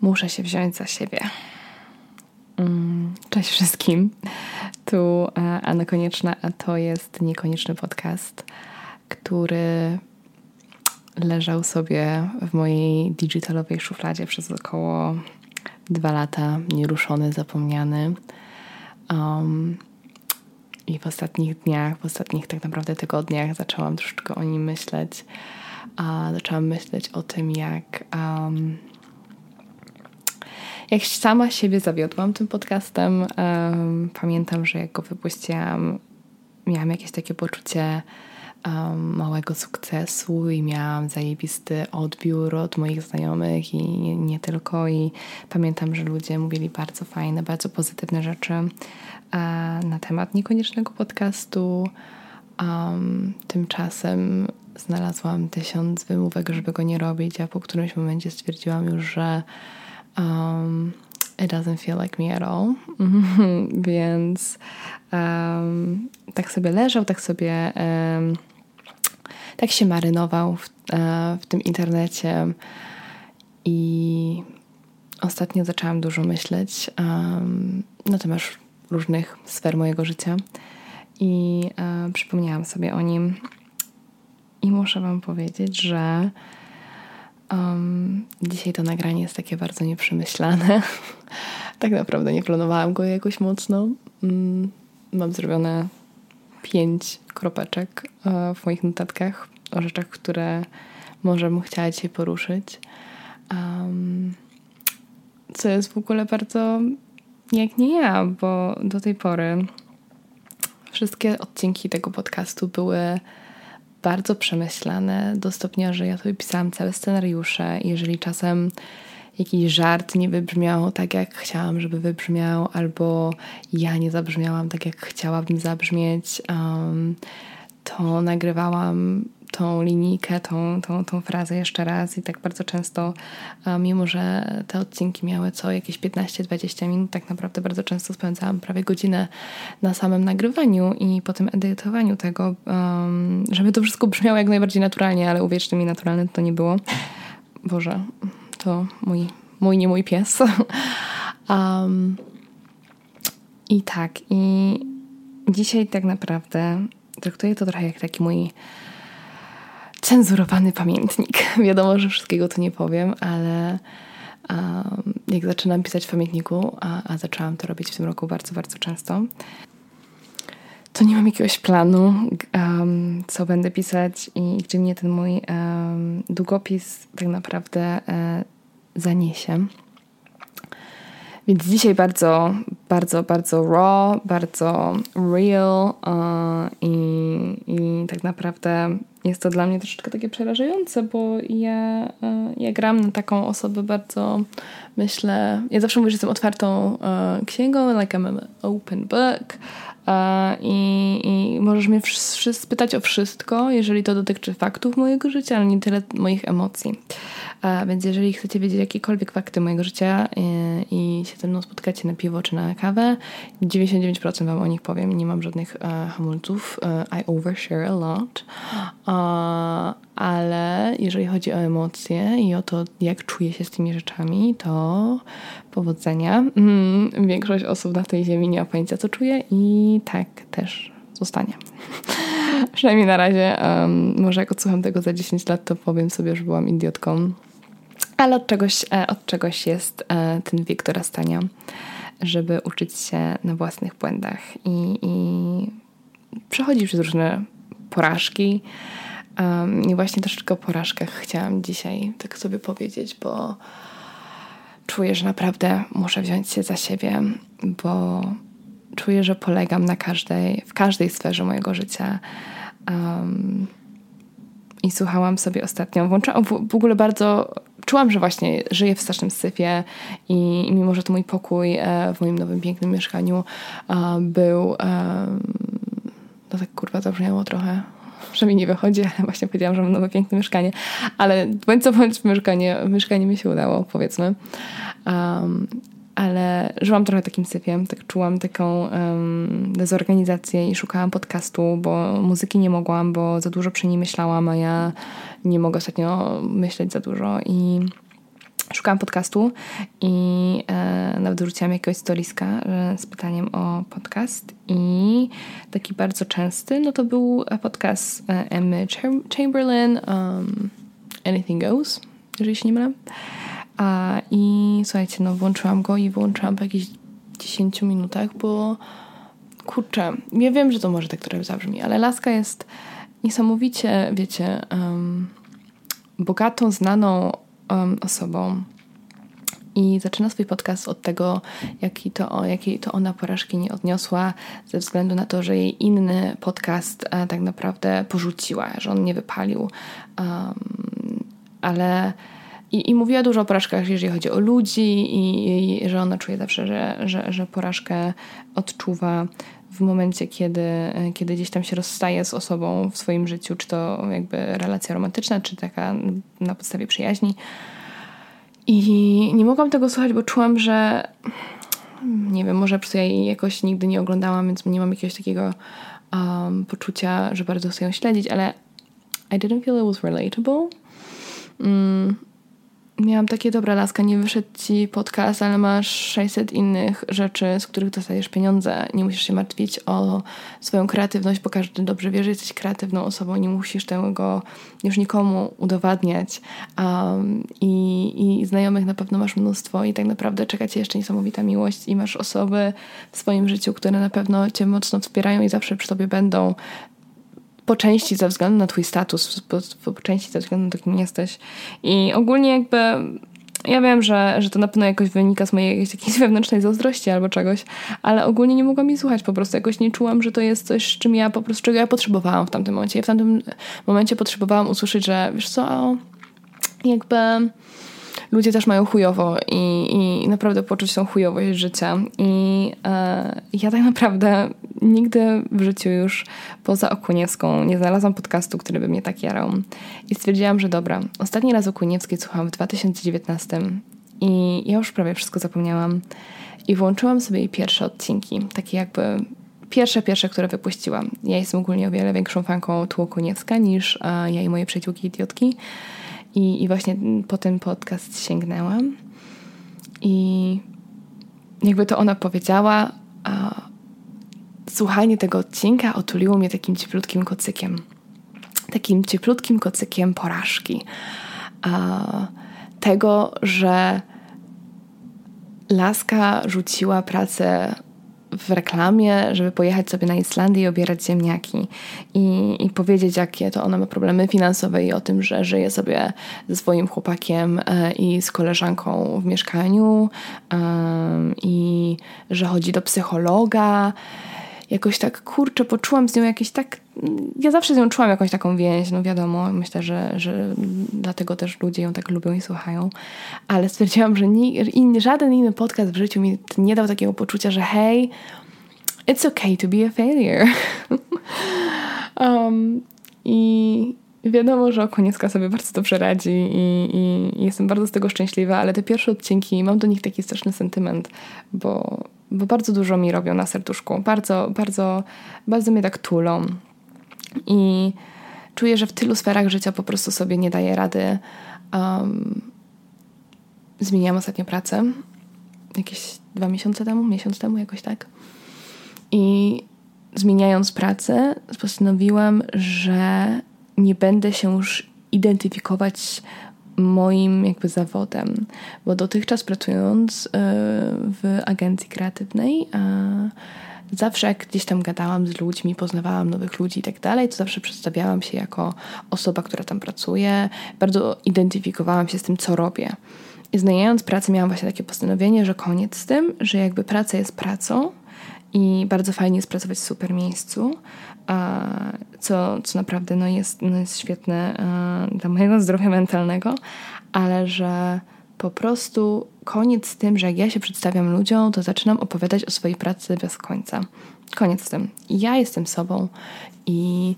Muszę się wziąć za siebie. Mm, cześć wszystkim. Tu e, Anna Konieczna, a to jest niekonieczny podcast, który leżał sobie w mojej digitalowej szufladzie przez około dwa lata, nieruszony, zapomniany. Um, I w ostatnich dniach, w ostatnich tak naprawdę tygodniach zaczęłam troszeczkę o nim myśleć. A zaczęłam myśleć o tym, jak um, jak sama siebie zawiodłam tym podcastem, um, pamiętam, że jak go wypuściłam, miałam jakieś takie poczucie um, małego sukcesu i miałam zajebisty odbiór od moich znajomych i nie, nie, tylko. I pamiętam, że ludzie mówili bardzo fajne, bardzo pozytywne rzeczy uh, na temat niekoniecznego podcastu. Tymczasem znalazłam tysiąc wymówek, żeby go nie robić, a po którymś momencie stwierdziłam już, że um, it doesn't feel like me at all. Więc um, tak sobie leżał, tak sobie um, tak się marynował w, e, w tym internecie. I ostatnio zaczęłam dużo myśleć um, na temat różnych sfer mojego życia. I e, przypomniałam sobie o nim. I muszę Wam powiedzieć, że Um, dzisiaj to nagranie jest takie bardzo nieprzemyślane. tak naprawdę nie planowałam go jakoś mocno. Um, mam zrobione pięć kropeczek uh, w moich notatkach o rzeczach, które może bym chciała dzisiaj poruszyć. Um, co jest w ogóle bardzo jak nie ja, bo do tej pory wszystkie odcinki tego podcastu były bardzo przemyślane do stopnia, że ja sobie pisałam całe scenariusze. Jeżeli czasem jakiś żart nie wybrzmiał tak, jak chciałam, żeby wybrzmiał, albo ja nie zabrzmiałam tak, jak chciałabym zabrzmieć, um, to nagrywałam tą linijkę, tą, tą, tą frazę jeszcze raz i tak bardzo często, mimo że te odcinki miały co jakieś 15-20 minut, tak naprawdę bardzo często spędzałam prawie godzinę na samym nagrywaniu i po tym edytowaniu tego, żeby to wszystko brzmiało jak najbardziej naturalnie, ale uwierzcie mi, naturalne to nie było. Boże, to mój, mój nie mój pies. um, I tak, i dzisiaj tak naprawdę traktuję to trochę jak taki mój cenzurowany pamiętnik. Wiadomo, że wszystkiego tu nie powiem, ale um, jak zaczynam pisać w pamiętniku, a, a zaczęłam to robić w tym roku bardzo, bardzo często, to nie mam jakiegoś planu, um, co będę pisać i gdzie mnie ten mój um, długopis tak naprawdę um, zaniesie. Więc dzisiaj bardzo, bardzo, bardzo raw, bardzo real i, i tak naprawdę jest to dla mnie troszeczkę takie przerażające, bo ja, uh, ja gram na taką osobę bardzo, myślę, ja zawsze mówię, że jestem otwartą uh, księgą, like I'm an open book i, i możesz mnie spytać o wszystko, jeżeli to dotyczy faktów mojego życia, ale nie tyle moich emocji. A więc jeżeli chcecie wiedzieć jakiekolwiek fakty mojego życia i, e, i się ze mną spotkacie na piwo czy na kawę, 99% wam o nich powiem. Nie mam żadnych uh, hamulców. Uh, I overshare a lot. Uh, ale jeżeli chodzi o emocje i o to, jak czuję się z tymi rzeczami, to powodzenia. Mm, większość osób na tej ziemi nie ma pojęcia, co czuje i tak też zostanie. Przynajmniej na razie. Um, może jak odsłucham tego za 10 lat, to powiem sobie, że byłam idiotką ale od czegoś, e, od czegoś jest e, ten wiek dorastania, żeby uczyć się na własnych błędach i, i przechodzić przez różne porażki. Um, I właśnie troszeczkę o porażkach chciałam dzisiaj tak sobie powiedzieć, bo czuję, że naprawdę muszę wziąć się za siebie, bo czuję, że polegam na każdej, w każdej sferze mojego życia. Um, I słuchałam sobie ostatnio, włączałam w, w ogóle bardzo czułam, że właśnie żyję w strasznym syfie i, mimo, że to mój pokój e, w moim nowym, pięknym mieszkaniu e, był no tak kurwa zabrzmiało trochę że mi nie wychodzi, ale właśnie powiedziałam, że mam nowe piękne mieszkanie, ale bądź co bądź mieszkanie, mieszkanie mi się udało, powiedzmy. Um, ale żyłam trochę takim syfiem, tak czułam taką um, dezorganizację i szukałam podcastu, bo muzyki nie mogłam, bo za dużo przy niej myślałam, a ja nie mogę ostatnio myśleć za dużo i szukałam podcastu i e, nawet wrzuciłam jakiegoś storiska e, z pytaniem o podcast i taki bardzo częsty, no to był podcast e, Emmy Chamberlain um, Anything Goes, jeżeli się nie mylę. A, I słuchajcie, no włączyłam go i włączyłam po jakichś 10 minutach, bo kurczę, ja wiem, że to może tak trochę zabrzmi, ale Laska jest niesamowicie, wiecie, um, bogatą, znaną um, osobą. I zaczyna swój podcast od tego, jaki to, jakiej to ona porażki nie odniosła, ze względu na to, że jej inny podcast e, tak naprawdę porzuciła, że on nie wypalił. Um, ale i, I mówiła dużo o porażkach, jeżeli chodzi o ludzi, i, i że ona czuje zawsze, że, że, że porażkę odczuwa w momencie, kiedy, kiedy gdzieś tam się rozstaje z osobą w swoim życiu, czy to jakby relacja romantyczna, czy taka na podstawie przyjaźni. I nie mogłam tego słuchać, bo czułam, że nie wiem, może przez ja jej jakoś nigdy nie oglądałam, więc nie mam jakiegoś takiego um, poczucia, że bardzo chcę ją śledzić, ale I didn't feel it was relatable. Mm, miałam takie, dobra laska, nie wyszedł ci podcast, ale masz 600 innych rzeczy, z których dostajesz pieniądze. Nie musisz się martwić o swoją kreatywność, bo każdy dobrze wie, że jesteś kreatywną osobą. Nie musisz tego już nikomu udowadniać. Um, i, I znajomych na pewno masz mnóstwo i tak naprawdę czeka cię jeszcze niesamowita miłość i masz osoby w swoim życiu, które na pewno cię mocno wspierają i zawsze przy tobie będą po części ze względu na twój status, po, po części ze względu na to, kim jesteś. I ogólnie jakby ja wiem, że, że to na pewno jakoś wynika z mojej jakiejś wewnętrznej zazdrości albo czegoś, ale ogólnie nie mogłam jej słuchać, po prostu jakoś nie czułam, że to jest coś, czym ja po prostu, czego ja potrzebowałam w tamtym momencie. Ja w tamtym momencie potrzebowałam usłyszeć, że wiesz co, jakby ludzie też mają chujowo i, i naprawdę poczuć tą chujowość życia. I e, ja tak naprawdę nigdy w życiu już poza Okuniewską nie znalazłam podcastu, który by mnie tak jarał. I stwierdziłam, że dobra, ostatni raz Okuniewskiej słuchałam w 2019 i ja już prawie wszystko zapomniałam. I włączyłam sobie jej pierwsze odcinki, takie jakby pierwsze, pierwsze, które wypuściłam. Ja jestem ogólnie o wiele większą fanką Tłokuniewska niż a, ja i moje przyjaciółki idiotki. I, I właśnie po ten podcast sięgnęłam. I jakby to ona powiedziała, a słuchanie tego odcinka otuliło mnie takim cieplutkim kocykiem. Takim cieplutkim kocykiem porażki. A tego, że laska rzuciła pracę w reklamie, żeby pojechać sobie na Islandię i obierać ziemniaki i, i powiedzieć, jakie to ona ma problemy finansowe i o tym, że żyje sobie ze swoim chłopakiem e, i z koleżanką w mieszkaniu i że chodzi do psychologa. Jakoś tak, kurczę, poczułam z nią jakieś tak... Ja zawsze z nią czułam jakąś taką więź, no wiadomo, myślę, że, że dlatego też ludzie ją tak lubią i słuchają, ale stwierdziłam, że ni, żaden inny podcast w życiu mi nie dał takiego poczucia, że hej, it's okay to be a failure. um, I wiadomo, że Okoniecka sobie bardzo dobrze radzi i, i, i, jestem bardzo z tego szczęśliwa, ale te pierwsze odcinki, mam do nich taki straszny sentyment, bo, bo bardzo dużo mi robią na serduszku. Bardzo, bardzo, bardzo mnie tak tulą. I czuję, że w tylu sferach życia po prostu sobie nie daję rady. Um, zmieniłam ostatnio pracę. Jakieś dwa miesiące temu, miesiąc temu, jakoś tak. I zmieniając pracę, postanowiłam, że nie będę się już identyfikować moim jakby zawodem, bo dotychczas pracując e, w agencji kreatywnej, zawsze jak gdzieś tam gadałam z ludźmi, poznawałam nowych ludzi i tak dalej, to zawsze przedstawiałam się jako osoba, która tam pracuje, bardzo identyfikowałam się z tym, co robię. I znając pracę, miałam właśnie takie postanowienie, że koniec z tym, że jakby praca jest pracą i bardzo fajnie jest pracować w super miejscu, co, co naprawdę no jest, no jest świetne dla mojego zdrowia mentalnego, ale że po prostu koniec z tym, że jak ja się przedstawiam ludziom, to zaczynam opowiadać o swojej pracy bez końca. Koniec z tym. Ja jestem sobą i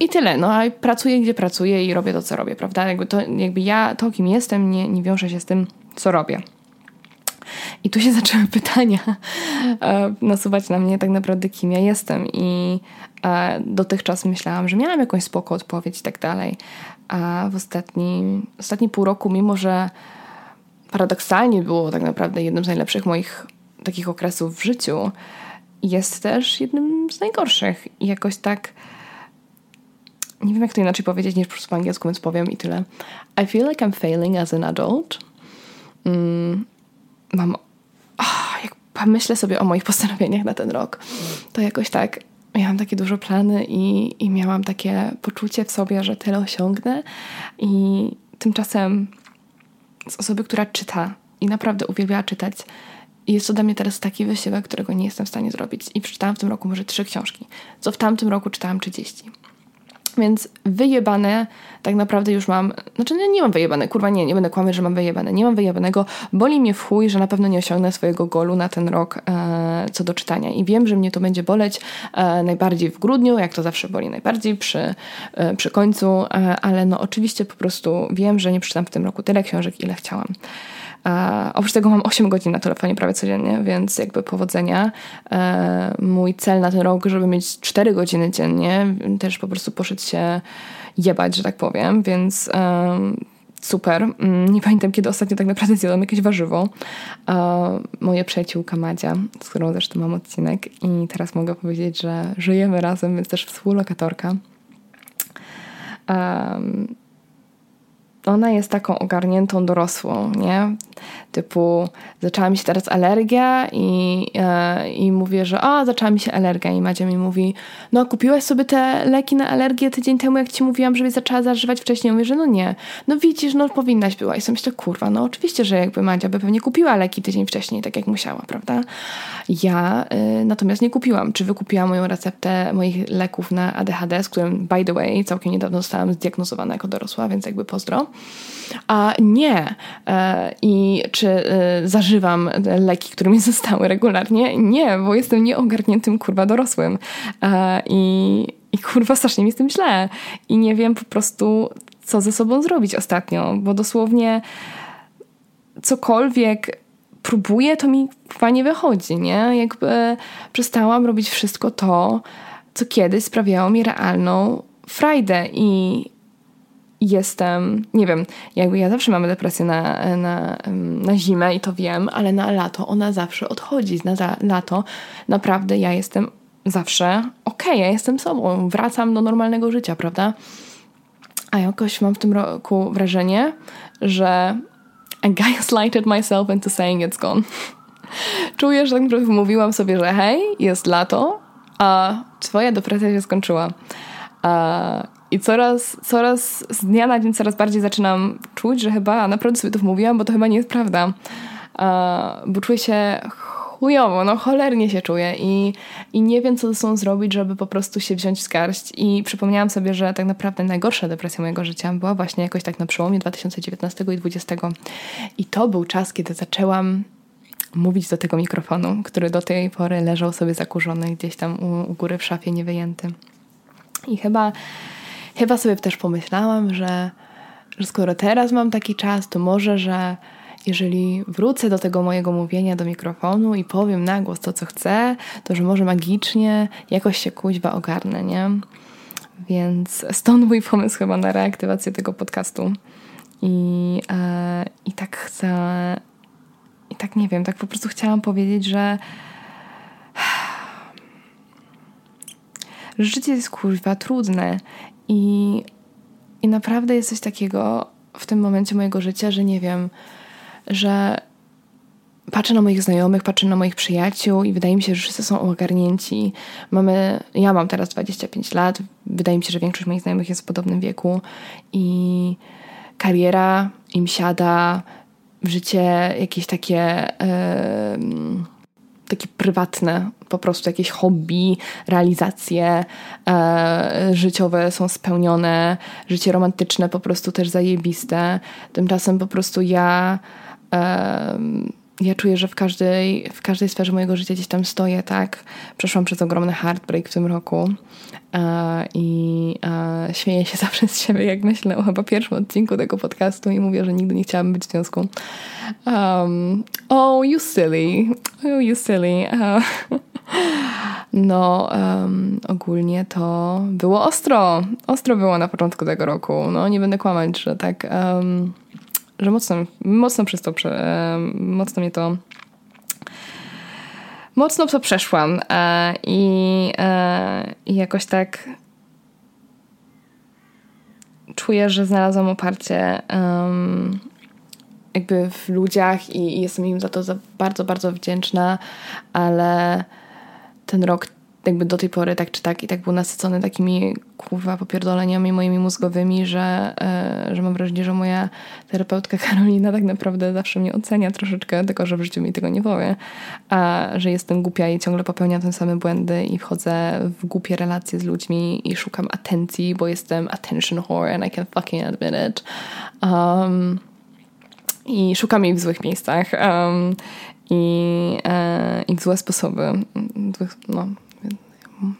i tyle. No a pracuję, gdzie pracuję i robię to, co robię, prawda? Jakby, to, jakby ja, to kim jestem, nie, nie wiąże się z tym, co robię. I tu się zaczęły pytania e, nasuwać na mnie tak naprawdę, kim ja jestem. I dotychczas myślałam, że miałam jakąś spoko odpowiedź i tak dalej. A w ostatnim, ostatni pół roku, mimo że paradoksalnie było tak naprawdę jednym z najlepszych moich takich okresów w życiu, jest też jednym z najgorszych. I jakoś tak nie wiem jak to inaczej powiedzieć niż po prostu po angielsku, więc powiem i tyle. I feel like I'm failing as an adult. Mm, mam... Oh, jak myślę sobie o moich postanowieniach na ten rok, to jakoś tak miałam takie dużo plany i, i miałam takie poczucie w sobie, że tyle osiągnę i tymczasem z osoby, która czyta i naprawdę uwielbiała czytać, jest to dla mnie teraz taki wysiłek, którego nie jestem w stanie zrobić. I przeczytałam w tym roku może trzy książki, co w tamtym roku czytałam 30. Więc wyjebane tak naprawdę już mam, znaczy nie, nie mam wyjebane, kurwa nie, nie będę kłamać, że mam wyjebane. Nie mam wyjebanego, boli mnie w chuj, że na pewno nie osiągnę swojego golu na ten rok e, co do czytania. I wiem, że mnie to będzie boleć e, najbardziej w grudniu, jak to zawsze boli najbardziej przy, e, przy końcu, e, ale no oczywiście po prostu wiem, że nie przeczytam w tym roku tyle książek, ile chciałam. A oprócz tego mam 8 godzin na telefonie prawie codziennie, więc jakby powodzenia. E, mój cel na ten rok, żeby mieć 4 godziny dziennie, też po prostu poszedł się jebać, że tak powiem, więc super. Mm, nie pamiętam, kiedy ostatnio tak naprawdę zjadłam jakieś warzywo. Moja przyjaciółka Madzia, z którą zresztą mam odcinek i teraz mogę powiedzieć, że żyjemy razem, więc też współlokatorka. Um, ona jest taką ogarniętą dorosłą, nie? Typu zaczęła mi się teraz alergia i, e, i mówię, że a, zaczęła mi się alergia i Madzia mi mówi, no kupiłaś sobie te leki na alergię tydzień temu, jak ci mówiłam, żebyś zaczęła zażywać wcześniej. Mówię, że no nie. No widzisz, no powinnaś była. I sobie myślę, kurwa, no oczywiście, że jakby Madzia by pewnie kupiła leki tydzień wcześniej, tak jak musiała, prawda? Ja y, natomiast nie kupiłam. Czy wykupiłam moją receptę moich leków na ADHD, z którym, by the way, całkiem niedawno zostałam zdiagnozowana jako dorosła, więc jakby pozdro. A nie. E, I czy e, zażywam leki, które mi zostały regularnie? Nie, bo jestem nieogarniętym kurwa dorosłym. E, I, i kurwa strasznie mi z tym źle. I nie wiem po prostu, co ze sobą zrobić ostatnio, bo dosłownie cokolwiek próbuję, to mi chyba nie wychodzi, nie? Jakby przestałam robić wszystko to, co kiedyś sprawiało mi realną frajdę i jestem, nie wiem, jakby ja zawsze mamy depresję na, na, na zimę i to wiem, ale na lato ona zawsze odchodzi. Na lato naprawdę ja jestem zawsze okej, okay, ja jestem sobą, wracam do normalnego życia, prawda? A jakoś mam w tym roku wrażenie, że I gaslighted myself into saying it's gone. Czuję, że tak mówiłam sobie, że hej, jest lato, a twoja depresja się skończyła. I coraz, coraz z dnia na dzień coraz bardziej zaczynam czuć, że chyba naprawdę sobie to mówiłam, bo to chyba nie jest prawda. bo czuję się chujowo, no cholernie się czuję i, i nie wiem, co ze sobą zrobić, żeby po prostu się wziąć w garść. I przypomniałam sobie, że tak naprawdę najgorsza depresja mojego życia była właśnie jakoś tak na przełomie 2019 i 2020. I to był czas, kiedy zaczęłam mówić do tego mikrofonu, który do tej pory leżał sobie zakurzony gdzieś tam u, u góry w szafie, niewyjęty. I chyba chyba sobie też pomyślałam, że, że skoro teraz mam taki czas, to może, że jeżeli wrócę do tego mojego mówienia do mikrofonu i powiem na głos to, co chcę, to że może magicznie jakoś się kuźwa ogarnę, nie? Więc stąd mój pomysł chyba na reaktywację tego podcastu. I, e, i tak chcę, i tak nie wiem, tak po prostu chciałam powiedzieć, że życie jest kurwa trudne i, I naprawdę jest coś takiego w tym momencie mojego życia, że nie wiem, że patrzę na moich znajomych, patrzę na moich przyjaciół i wydaje mi się, że wszyscy są ogarnięci. Mamy, ja mam teraz 25 lat, wydaje mi się, że większość moich znajomych jest w podobnym wieku i kariera im siada, w życie jakieś takie. Yy, takie prywatne, po prostu jakieś hobby, realizacje e, życiowe są spełnione, życie romantyczne po prostu też zajebiste. Tymczasem po prostu ja e, ja czuję, że w każdej, w każdej sferze mojego życia gdzieś tam stoję, tak? Przeszłam przez ogromny heartbreak w tym roku e, i e, śmieję się zawsze z siebie, jak myślę o chyba pierwszym odcinku tego podcastu i mówię, że nigdy nie chciałabym być w związku. Um, oh, you silly. Oh, you silly. Uh, no, um, ogólnie to było ostro. Ostro było na początku tego roku. No, nie będę kłamać, że tak... Um, że mocno, mocno przez to, mocno mnie to mocno to przeszłam e, i, e, i jakoś tak czuję, że znalazłam oparcie jakby w ludziach i, jestem im za to bardzo, bardzo wdzięczna, ale ten rok jakby do tej pory tak czy tak i tak był nasycony takimi kurwa popierdoleniami moimi mózgowymi, że, e, że mam wrażenie, że moja terapeutka Karolina tak naprawdę zawsze mnie ocenia troszeczkę, tylko że w życiu mi tego nie powie, a że jestem głupia i ciągle popełniam te same błędy i wchodzę w głupie relacje z ludźmi i szukam atencji, bo jestem attention whore and I can fucking admit it. Um, i szukam jej w złych miejscach um, i, e, i w złe sposoby. No,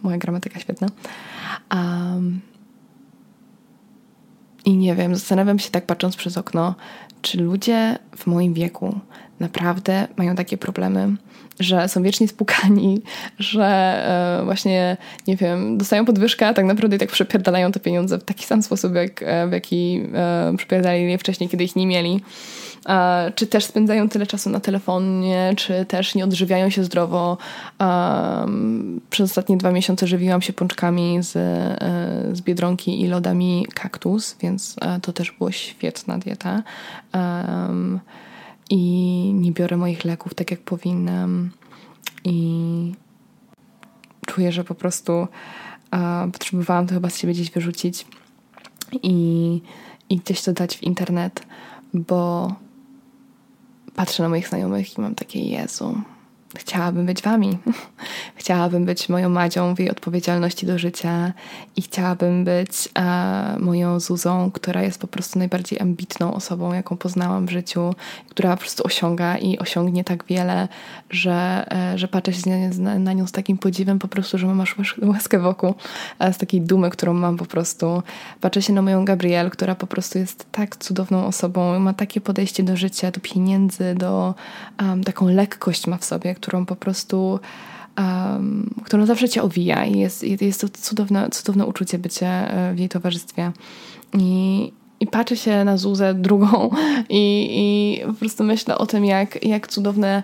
moja gramatyka świetna. Um, I nie wiem, zastanawiam się tak patrząc przez okno, czy ludzie w moim wieku naprawdę mają takie problemy, że są wiecznie spukani, że e, właśnie, nie wiem, dostają podwyżkę, a tak naprawdę i tak przepierdalają te pieniądze w taki sam sposób, jak, e, w jaki e, przepierdalali je wcześniej, kiedy ich nie mieli czy też spędzają tyle czasu na telefonie, czy też nie odżywiają się zdrowo. Przez ostatnie dwa miesiące żywiłam się pączkami z, z biedronki i lodami kaktus, więc to też było świetna dieta. I nie biorę moich leków tak jak powinnam. I czuję, że po prostu potrzebowałam to chyba z siebie gdzieś wyrzucić i, i gdzieś to dać w internet, bo patrzę na moich znajomych i mam takie Jezu, chciałabym być wami. chciałabym być moją Madzią w jej odpowiedzialności do życia i chciałabym być e, moją Zuzą, która jest po prostu najbardziej ambitną osobą, jaką poznałam w życiu, która po prostu osiąga i osiągnie tak wiele, że, e, że patrzę się na, na, nią z takim podziwem po prostu, że masz łaskę wokół, e, z takiej dumy, którą mam po prostu. Patrzę się na moją Gabriel, która po prostu jest tak cudowną osobą, ma takie podejście do życia, do pieniędzy, do um, taką lekkość ma w sobie, którą po prostu um, którą zawsze cię owija i jest, jest to cudowne, cudowne uczucie bycie e, w jej towarzystwie. I, i patrzę się na Zuzę drugą i, i po prostu myślę o tym, jak, jak cudowne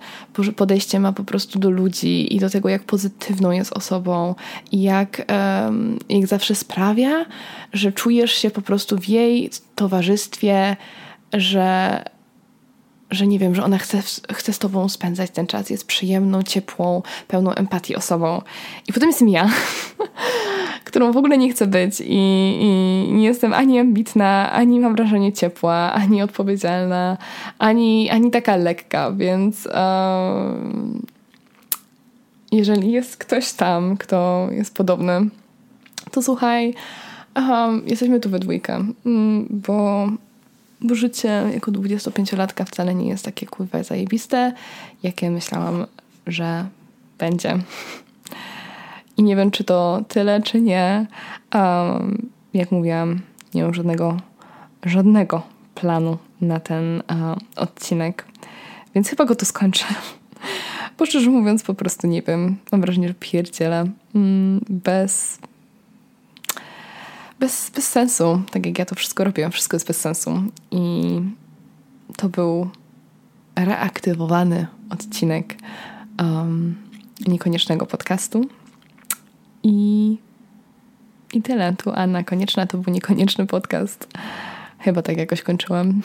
podejście ma po prostu do ludzi i do tego, jak pozytywną jest osobą i jak, um, jak zawsze sprawia, że czujesz się po prostu w jej towarzystwie, że że nie wiem, że ona chce, chce z tobą spędzać ten czas, jest przyjemną, ciepłą, pełną empatii osobą. I potem jestem ja, którą w ogóle nie chcę być. I, i, nie jestem ani ambitna, ani mam wrażenie ciepła, ani odpowiedzialna, ani, ani taka lekka, więc um, jeżeli jest ktoś tam, kto jest podobny, to słuchaj, um, jesteśmy tu we dwójkę, mm, bo bo życie jako 25-latka wcale nie jest takie kurwa zajebiste, jakie myślałam, że będzie. I nie wiem, czy to tyle, czy nie. Um, jak mówiłam, nie mam żadnego, żadnego planu na ten uh, odcinek, więc chyba go tu skończę. Bo szczerze mówiąc, po prostu nie wiem. Mam wrażenie, że pierdzielę. Mm, bez bez, bez sensu, tak jak ja to wszystko robiłam, wszystko jest bez sensu. I to był reaktywowany odcinek um, niekoniecznego podcastu. I, I tyle. Tu Anna Konieczna to był niekonieczny podcast. Chyba tak jakoś kończyłam.